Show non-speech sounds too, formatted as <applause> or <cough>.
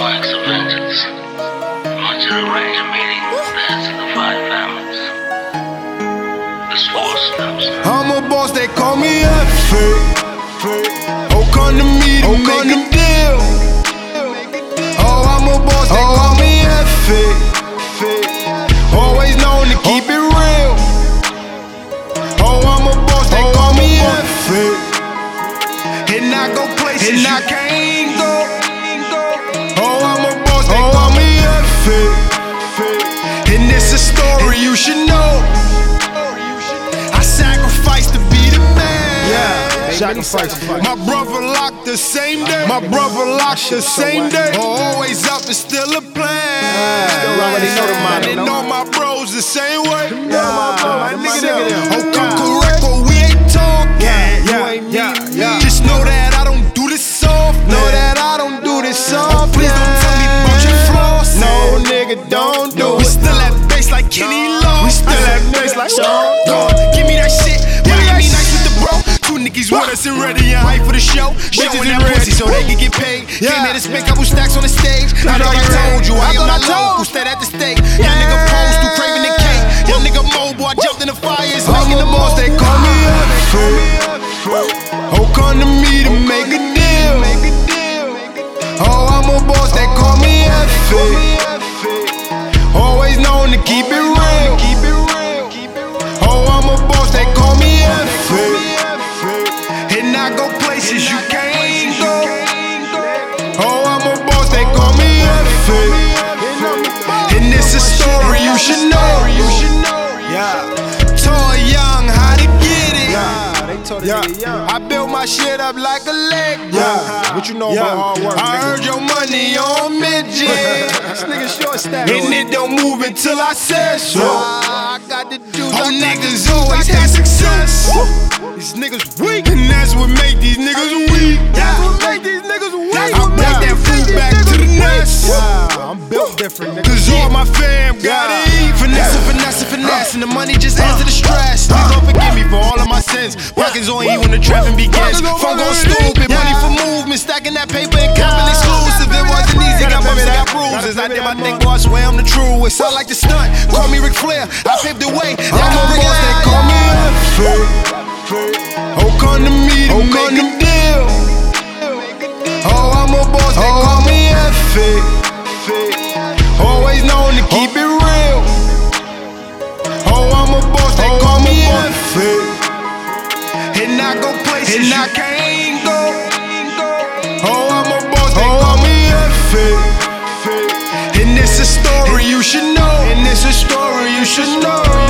no acts of vengeance. Want to arrange a meeting with the heads of the five families. There's four steps. I'm sacrifice. My brother locked the same day. My brother locked the same day. Always up is still a plan. You already know the motto, And no? all my bros the same way. Yeah, my nigga them. Oh, come correct, Niggas with us and ready and hype for the show. Showing that pussy so they can get paid. Came here to spin couple stacks on the stage. I thought I told you I told Yeah, nigga young. I built my shit up like a leg. Yeah, what you know about hard work, I nigga? heard your money on midget. <laughs> This nigga short stack. and it don't move until I said so. I got the juice. Oh, niggas always had success. These niggas weak, and that's what make these niggas weak. That's what make these niggas weak. I that food back to the nest. Yeah, I'm built different, nigga. Cause all my fam got it. Finesse, finesse, finesse, uh. and the money just adds to the stress. Uh. Please don't forgive me for all of my sins. Pockets on E when the trapping begins. Phone go stupid, money for movement, stacking that paper and copping exclusive. It wasn't easy, got bumps, and got bruises. I did my thing, boy, I swear I'm the truest. I like the stunt, call me Ric Flair. I paved the way, like a brick they call me Jefe. Oh, come to me to make a I go places and I can't go. Oh, I'm a boss, they oh, call me Jefe. And it's a story you should know. And it's a story you should know. And it's a story you should know.